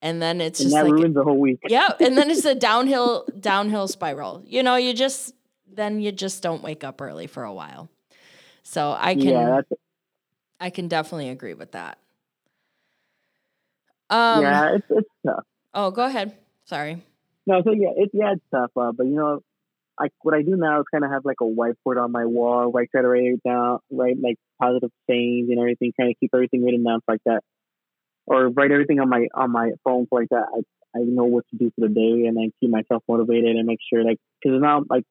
and then it's and just that like, ruins the whole week. yeah, and then it's a downhill downhill spiral. You know, you just then you just don't wake up early for a while. So I can yeah, I can definitely agree with that. Um, yeah, it's it's tough. Oh, go ahead. Sorry. No, so yeah, it's yeah, it's tough. Uh, but you know, I what I do now is kind of have like a whiteboard on my wall where I try write it down, write like positive things and everything, kind of keep everything written down like that, or write everything on my on my phone like that. I I know what to do for the day and I keep myself motivated and make sure like because now like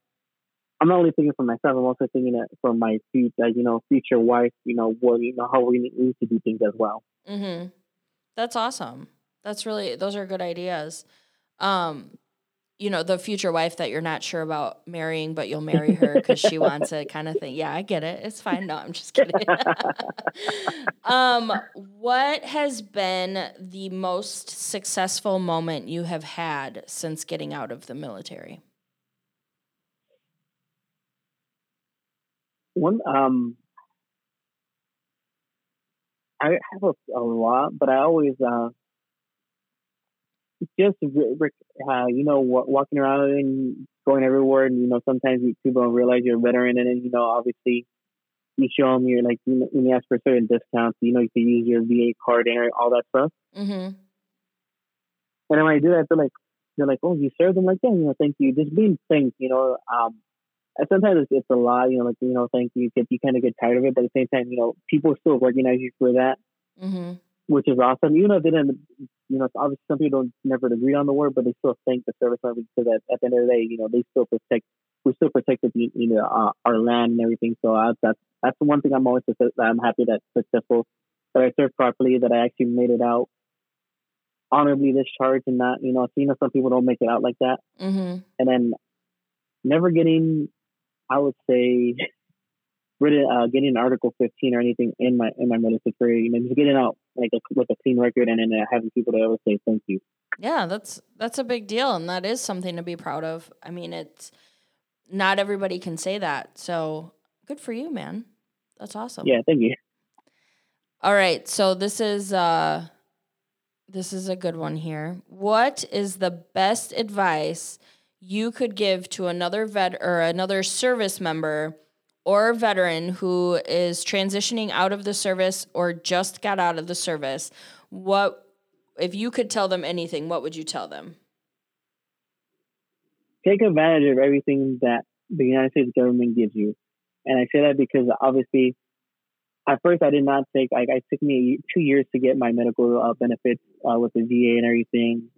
I'm not only thinking for myself, I'm also thinking that for my future, like, you know, future wife, you know, what you know how we need, we need to do things as well. Mm-hmm. That's awesome. That's really those are good ideas. Um, you know, the future wife that you're not sure about marrying, but you'll marry her because she wants it, kind of thing. Yeah, I get it. It's fine. No, I'm just kidding. um, what has been the most successful moment you have had since getting out of the military? One, um, I have a, a lot, but I always uh, just uh, you know walking around and going everywhere, and you know sometimes people don't realize you're a veteran, and then you know obviously you show them your like you know, when you ask for certain discounts, you know you can use your VA card and all that stuff. Mm-hmm. And when I do that, they're like they're like, oh, you served them like that, you know, thank you. Just being thanked, you know. Um, sometimes it's, it's a lot, you know, like you know, thank you. Get you kind of get tired of it, but at the same time, you know, people still recognize you for that. Mm-hmm which is awesome. Even though they didn't, you know, obviously some people don't never agree on the word, but they still thank the service members because at, at the end of the day, you know, they still protect, we still protected the, you know, uh, our land and everything. So uh, that's that's the one thing I'm always I'm happy that successful that I served properly, that I actually made it out honorably discharged, and not, you know, you know, some people don't make it out like that, mm-hmm. and then never getting, I would say. Written, uh, getting Article 15 or anything in my in my military career, you know, just getting out like a, with a clean record and then having people to always say thank you. Yeah, that's that's a big deal, and that is something to be proud of. I mean, it's not everybody can say that, so good for you, man. That's awesome. Yeah, thank you. All right, so this is uh this is a good one here. What is the best advice you could give to another vet or another service member or a veteran who is transitioning out of the service or just got out of the service, what if you could tell them anything, what would you tell them? Take advantage of everything that the United States government gives you. And I say that because obviously, at first I did not take, like, it took me two years to get my medical uh, benefits uh, with the VA and everything.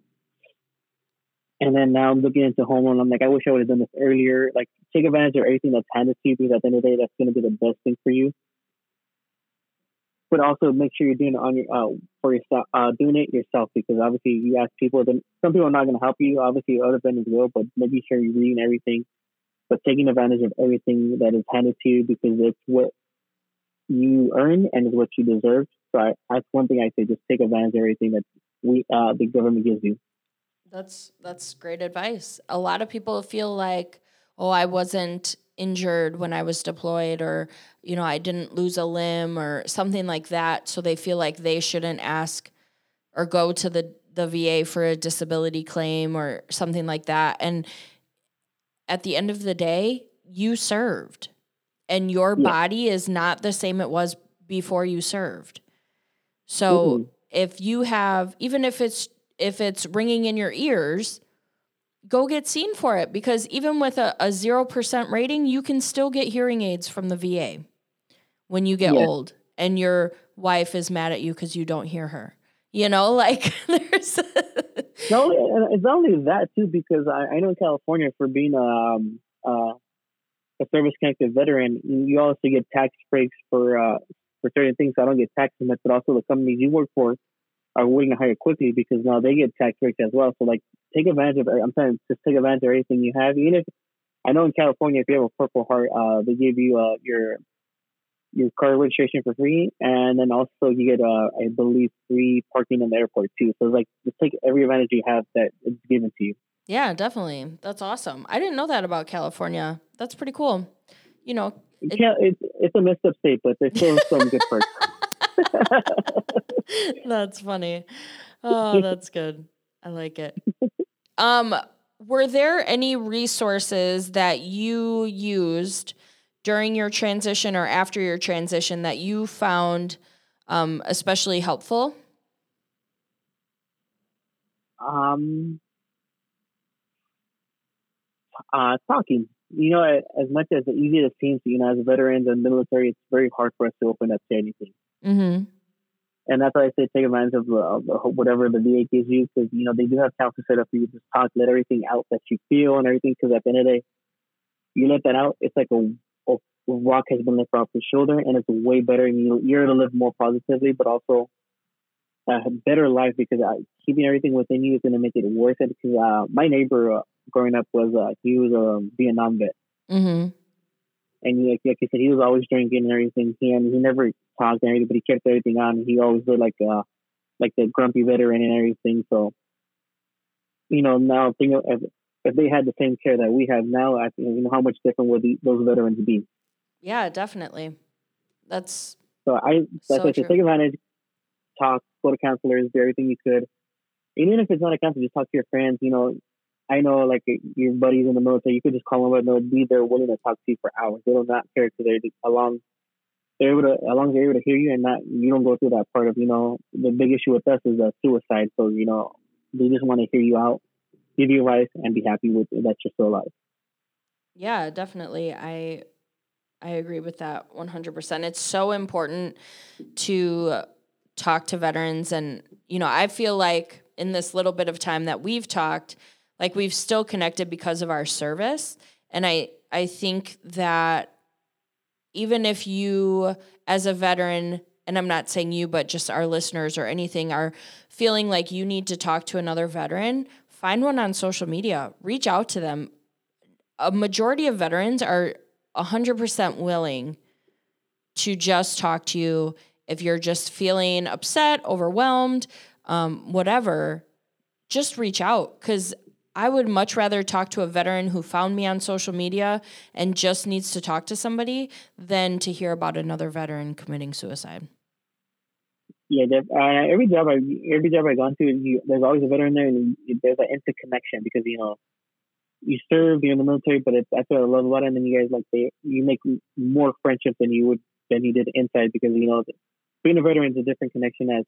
And then now I'm looking into home loan. I'm like, I wish I would have done this earlier. Like, take advantage of everything that's handed to you because at the end of the day, that's going to be the best thing for you. But also make sure you're doing it on your uh, for yourself, uh, doing it yourself because obviously you ask people. Then some people are not going to help you. Obviously, other vendors will, but making sure you're reading everything, but taking advantage of everything that is handed to you because it's what you earn and is what you deserve. So I, that's one thing I say: just take advantage of everything that we uh, the government gives you. That's that's great advice. A lot of people feel like, oh, I wasn't injured when I was deployed or you know, I didn't lose a limb or something like that, so they feel like they shouldn't ask or go to the the VA for a disability claim or something like that. And at the end of the day, you served and your yeah. body is not the same it was before you served. So mm-hmm. if you have even if it's if it's ringing in your ears, go get seen for it because even with a, a 0% rating, you can still get hearing aids from the VA when you get yeah. old and your wife is mad at you because you don't hear her. You know, like there's. no, it's only that too because I, I know in California for being um, uh, a service connected veteran, you also get tax breaks for uh, for certain things. So I don't get tax limits, but also the companies you work for are willing to hire quickly because now they get tax breaks as well. So like take advantage of I'm saying just take advantage of everything you have. Even if I know in California if you have a purple heart, uh they give you uh your your car registration for free and then also you get uh I believe free parking in the airport too. So like just take every advantage you have that is given to you. Yeah, definitely. That's awesome. I didn't know that about California. That's pretty cool. You know, it, yeah, it's it's a messed up state, but there's still some good perks. that's funny. Oh, that's good. I like it. Um, were there any resources that you used during your transition or after your transition that you found um, especially helpful? Um, uh, talking. You know, as much as easy as it seems, you know, as veterans and military, it's very hard for us to open up to anything. Mm-hmm. And that's why I say take advantage of, of whatever the VA gives you because, you know, they do have counselors set up for you to talk, let everything out that you feel and everything because at the end of the day, you let that out, it's like a, a rock has been lifted off your shoulder and it's way better and you, you're to live more positively, but also a better life because uh, keeping everything within you is going to make it worth it. Because uh, my neighbor, uh, growing up was uh, he was a Vietnam vet, Mm-hmm. and he, like, like you said, he was always drinking and everything. He and he never talked or anything, but he kept everything on. He always did like uh like the grumpy veteran and everything. So, you know, now think of if, if they had the same care that we have now, I think you know how much different would the, those veterans be. Yeah, definitely. That's So I that's So said take advantage, talk, go to counselors, do everything you could. And even if it's not a counselor, just talk to your friends. You know, I know like your buddies in the military, you could just call them up and they'll be there willing to talk to you for hours. They will not care because they're along they're able to as long as they're able to hear you and not you don't go through that part of, you know, the big issue with us is uh, suicide. So, you know, they just want to hear you out, give you advice and be happy with that you're still alive. Yeah, definitely. I I agree with that 100%. It's so important to talk to veterans and you know, I feel like in this little bit of time that we've talked, like we've still connected because of our service and I I think that even if you as a veteran and I'm not saying you but just our listeners or anything are feeling like you need to talk to another veteran, find one on social media, reach out to them a majority of veterans are 100% willing to just talk to you if you're just feeling upset, overwhelmed, um, whatever. Just reach out because I would much rather talk to a veteran who found me on social media and just needs to talk to somebody than to hear about another veteran committing suicide. Yeah, uh, every job I every job I gone to, you, there's always a veteran there, and there's an interconnection because you know you serve, you're in the military, but it's that's what I love about it. And then you guys like they you make more friendship than you would than you did inside because you know being a veteran is a different connection as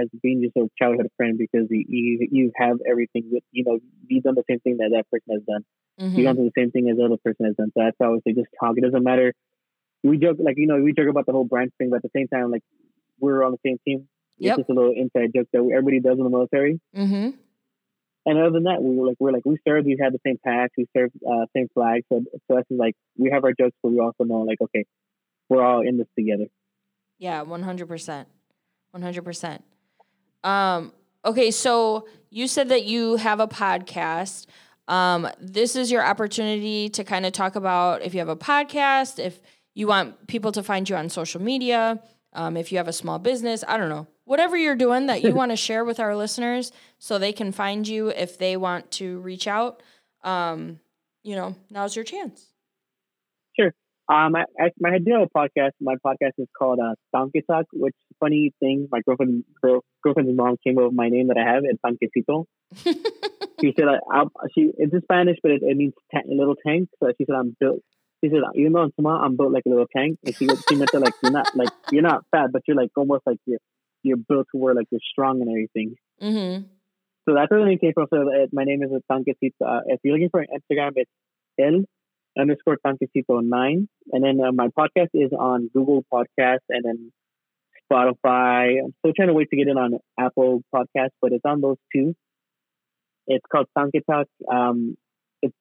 as being just a childhood friend because you you, you have everything with you know you've done the same thing that that person has done. Mhm. You don't do the same thing as the other person has done. So that's why I always say just talk. It doesn't matter. We joke like you know we joke about the whole branch thing, but at the same time like we're on the same team. Yep. It's just a little inside joke that everybody does in the military. Mhm. And other than that, we were like we're like we served. We had the same patch. We served uh, same flag. So so is like we have our jokes, but we also know like okay, we're all in this together. Yeah, one hundred percent, one hundred percent. Um, okay, so you said that you have a podcast. Um, this is your opportunity to kind of talk about if you have a podcast, if you want people to find you on social media, um, if you have a small business, I don't know, whatever you're doing that you want to share with our listeners, so they can find you if they want to reach out. Um, you know, now's your chance. Um, I, I, I do have a podcast. My podcast is called uh, Tanque Talk, which funny thing, my girlfriend girl, girlfriend's mom came up with my name that I have, it's Tanquecito. she said, I, she it's in Spanish, but it, it means ta- little tank. So she said, I'm built. She said, even though I'm small, I'm built like a little tank. And she, she meant to like you're not like you're not fat, but you're like almost like you're you're built to where like you're strong and everything. mm-hmm. So that's where the name came from. So uh, my name is Tanquecito. Uh, if you're looking for an Instagram, it's L underscore Tanquecito nine. And then uh, my podcast is on Google Podcast and then Spotify. I'm still trying to wait to get it on Apple Podcasts, but it's on those two. It's called Tanque Talk. Um, it's,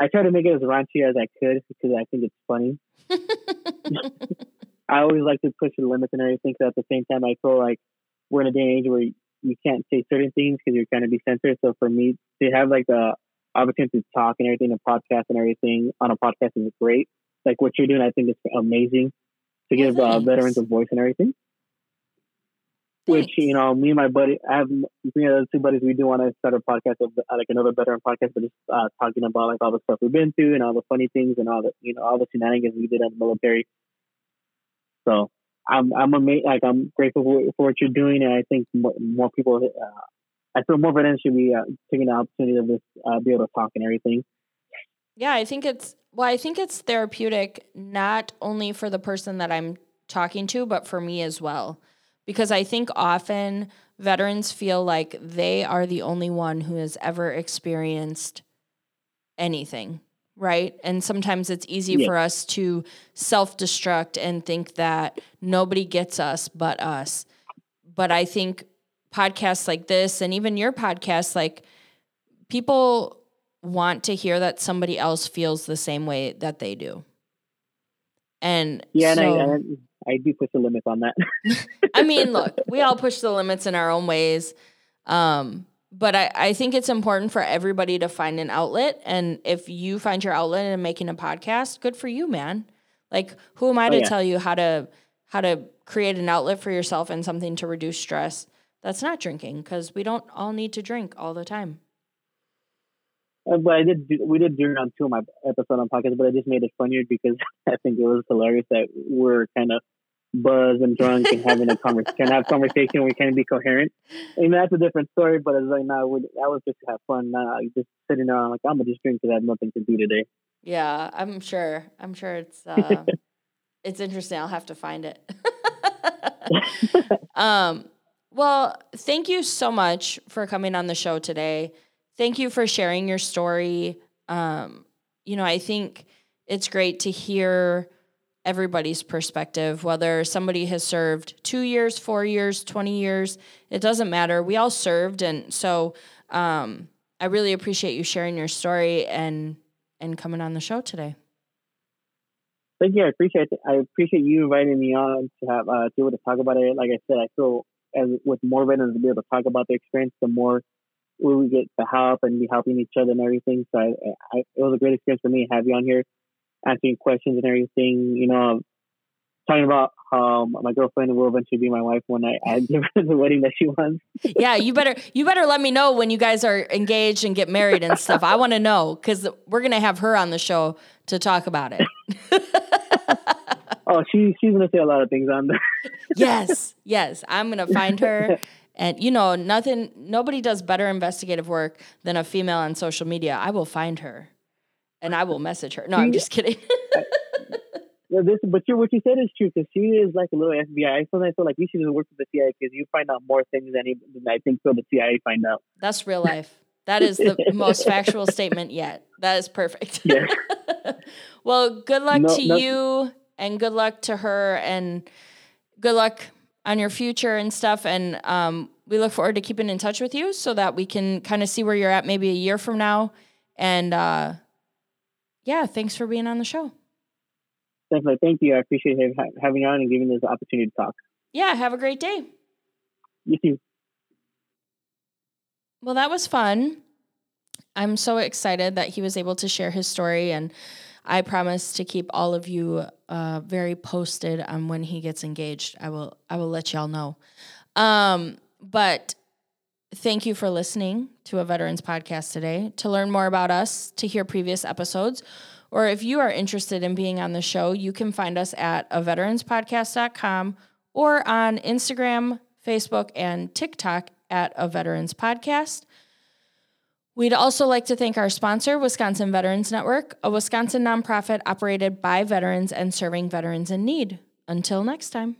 I try to make it as raunchy as I could because I think it's funny. I always like to push the limits and everything. So at the same time, I feel like we're in a day and age where you can't say certain things because you're trying to be censored. So for me to have like the opportunity to talk and everything, a podcast and everything on a podcast is great. Like what you're doing, I think is amazing to give uh, veterans a voice and everything. Which you know, me and my buddy, I have three other two buddies. We do want to start a podcast of uh, like another veteran podcast, but just uh, talking about like all the stuff we've been through and all the funny things and all the you know all the shenanigans we did in the military. So I'm I'm ama- like I'm grateful for, for what you're doing, and I think more, more people. Uh, I feel more veterans should be uh, taking the opportunity of this, uh, be able to talk and everything. Yeah, I think it's well, I think it's therapeutic not only for the person that I'm talking to, but for me as well. Because I think often veterans feel like they are the only one who has ever experienced anything, right? And sometimes it's easy Yeah. for us to self destruct and think that nobody gets us but us. But I think podcasts like this and even your podcast, like people want to hear that somebody else feels the same way that they do. And Yeah, so, and I, I do push the limits on that. I mean, look, we all push the limits in our own ways. Um, but I, I think it's important for everybody to find an outlet. And if you find your outlet in making a podcast, good for you, man. Like, who am I Oh, to yeah. tell you how to how to create an outlet for yourself and something to reduce stress? That's not drinking because we don't all need to drink all the time. Uh, But I did. Do, we did do it on two of my episode on podcast, but I just made it funnier because I think it was hilarious that we're kind of buzzed and drunk and having a conversation, can have conversation. We can't be coherent. I mean, that's a different story. But it's like, no, we, that was just to have fun. Nah, just sitting there, I'm like, I'm gonna just drink because I have nothing to do today. Yeah, I'm sure. I'm sure it's uh, it's interesting. I'll have to find it. um, well, thank you so much for coming on the show today. Thank you for sharing your story. Um, you know, I think it's great to hear everybody's perspective, whether somebody has served two years, four years, 20 years, it doesn't matter. We all served. And so um, I really appreciate you sharing your story and and coming on the show today. Thank you. I appreciate it. I appreciate you inviting me on to have uh, to be able to talk about it. Like I said, I feel as with more veterans to be able to talk about their experience, the more we will get the help and be helping each other and everything. So I, I, it was a great experience for me to have you on here, answering questions and everything. You know, talking about how my girlfriend will eventually be my wife when I, I give her the wedding that she wants. yeah, you better you better let me know when you guys are engaged and get married and stuff. I want to know because we're gonna have her on the show to talk about it. Oh, she she's gonna say a lot of things on there. yes, yes, I'm gonna find her. And you know, nothing, nobody does better investigative work than a female on social media. I will find her, and I will message her. No, I'm just kidding. Yeah, this, but you, what you said is true because she is like a little FBI. I sometimes feel like you should just work with the CIA because you find out more things than, even- than I think so the CIA find out. That's real life. That is the most factual statement yet. That is perfect. Yeah. well, good luck No- to no- you and good luck to her and good luck on your future and stuff. And um, we look forward to keeping in touch with you so that we can kind of see where you're at maybe a year from now. And uh, yeah, thanks for being on the show. Definitely. Thank you. I appreciate ha- having you on and giving us the opportunity to talk. Yeah, have a great day. You too. Well, that was fun. I'm so excited that he was able to share his story, and I promise to keep all of you uh, very posted on when he gets engaged. I will. I will let y'all know. Um, but thank you for listening to a veterans podcast today. To learn more about us, to hear previous episodes, or if you are interested in being on the show, you can find us at a veteranspodcast.com or on Instagram, Facebook, and TikTok at a veterans podcast. We'd also like to thank our sponsor, Wisconsin Veterans Network, a Wisconsin nonprofit operated by veterans and serving veterans in need. Until next time.